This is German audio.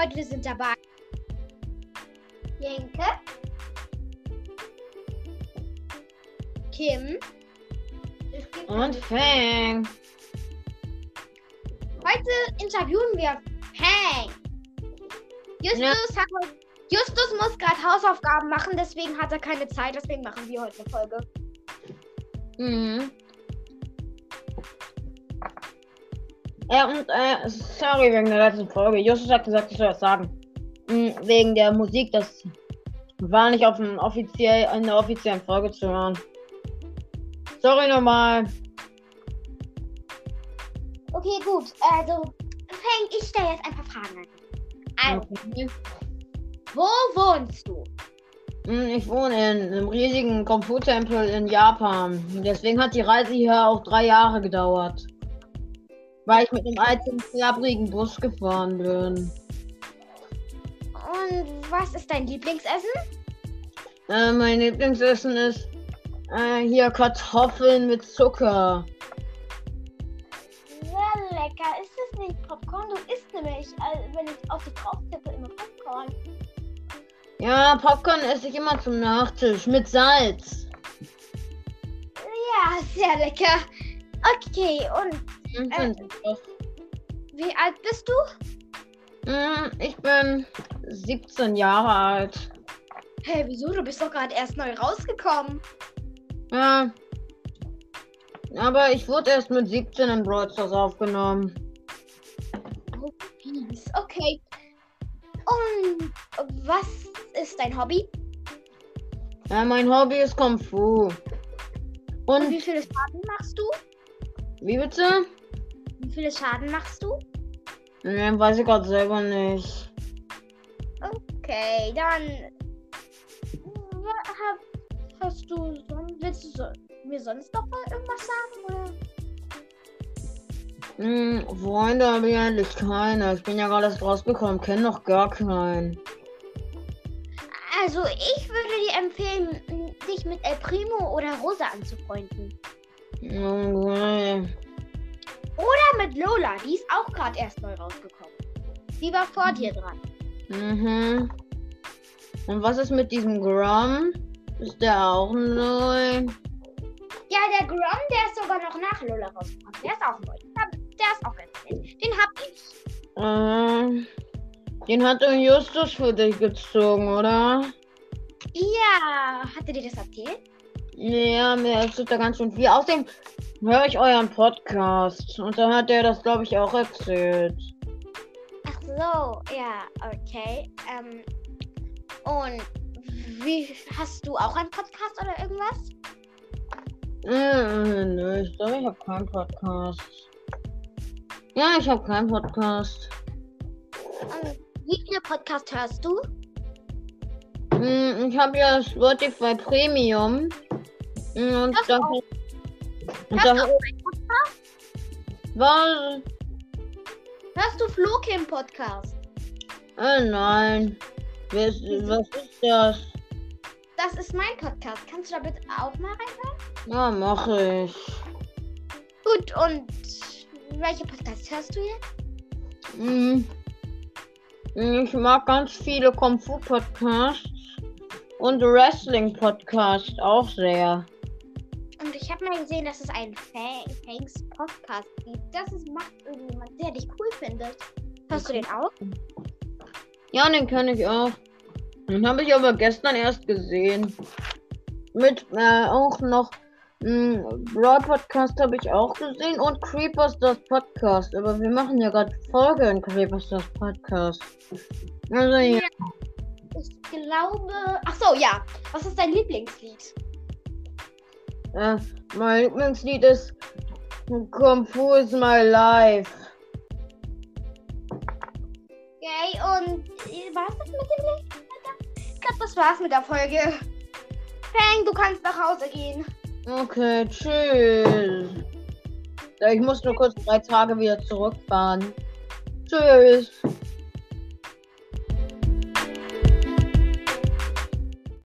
Heute sind dabei Jenke, Kim Und Fang. Heute interviewen wir Fang. Justus, hat, Justus muss gerade Hausaufgaben machen, deswegen hat er keine Zeit, deswegen machen wir heute eine Folge. Mhm. Ja, und äh, sorry wegen der letzten Folge. Justus hat gesagt, ich soll das sagen. Mhm, wegen der Musik, das war nicht auf dem offiziell, in der offiziellen Folge zu hören. Sorry nochmal. Okay, gut. Also, Fang, ich stelle jetzt ein paar Fragen an. Also, Okay. wo wohnst du? Mhm, Ich wohne in einem riesigen Kung-Fu-Tempel in Japan. Deswegen hat die Reise hier auch drei Jahre gedauert. Weil ich mit einem alten, klapprigen Bus gefahren bin. Und was ist dein Lieblingsessen? Äh, mein Lieblingsessen ist äh, hier Kartoffeln mit Zucker. Sehr lecker. Ist das nicht Popcorn? Du isst nämlich, äh, wenn ich auf dich drauf tippe, immer Popcorn. Ja, Popcorn esse ich immer zum Nachtisch mit Salz. Ja, sehr lecker. Okay, und Mhm, Äh. wie alt bist du? Mhm, Ich bin 17 Jahre alt. Hey, wieso? Du bist doch gerade erst neu rausgekommen. Ja. Aber ich wurde erst mit 17 in Brawl Stars aufgenommen. Oh, peace. Okay. Und was ist dein Hobby? Ja, mein Hobby ist Kung Fu. Und Und wie viele Schaden machst du? wie bitte? Wie viele Schaden machst du? Nee, weiß ich gerade selber nicht. Okay, dann. Hast du. Willst du mir sonst noch mal irgendwas sagen? Oder? Hm, Freunde habe ich eigentlich keine. Ich bin ja gerade erst rausgekommen, kenne noch gar keinen. Also, ich würde dir empfehlen, dich mit El Primo oder Rosa anzufreunden. Okay. Mit Lola, die ist auch gerade erst neu rausgekommen. Die war vor dir dran. Mhm. Und was ist mit diesem Grum? Ist der auch neu? Ja, der Grom, der ist sogar noch nach Lola rausgekommen. Der ist auch neu. Der- ist auch ganz nett. Den hab ich. Äh, den hat der Justus für dich gezogen, oder? Ja, hat er dir das erzählt? Ja, mir erzählt da ganz schön viel. Außerdem höre ich euren Podcast. Und da hat er das, glaube ich, auch erzählt. Ach so, ja, okay. Ähm, und wie hast du auch einen Podcast oder irgendwas? Äh, nö, ich glaube, ich habe keinen Podcast. Ja, ich habe keinen Podcast. Und wie viele Podcasts hörst du? Hm, Ich habe ja Spotify Premium. Hm, Und da, und Hörst du da auch einen Podcast? war. Hörst du Flokim Podcast? Äh, nein. Ist, was ist das? Das ist mein Podcast. Kannst du da bitte auch mal reinhören? Ja, mache ich. Gut, und welche Podcasts hörst du jetzt? Hm. Ich mag ganz viele Kung Fu Podcasts und Wrestling Podcasts auch sehr. Und ich habe mal gesehen, dass es einen Fang Fangs Podcast gibt. Das ist, macht irgendjemand, der dich cool findet. Hörst du den auch? Ja, den kenne ich auch. Den habe ich aber gestern erst gesehen. Mit äh, auch noch mh, Brawl Podcast habe ich auch gesehen und Creepers das Podcast. Aber wir machen ja gerade Folge in Creepers das Podcast. Also ja. Ich glaube. Ach so, ja. Was ist dein Lieblingslied? Äh, mein Lieblingslied ist is my life. Okay, und äh, war's das mit dem Lied? Ich glaube, das war's mit der Folge. Fang, du kannst nach Hause gehen. Okay, tschüss. Ich muss nur kurz drei Tage wieder zurückfahren. Tschüss.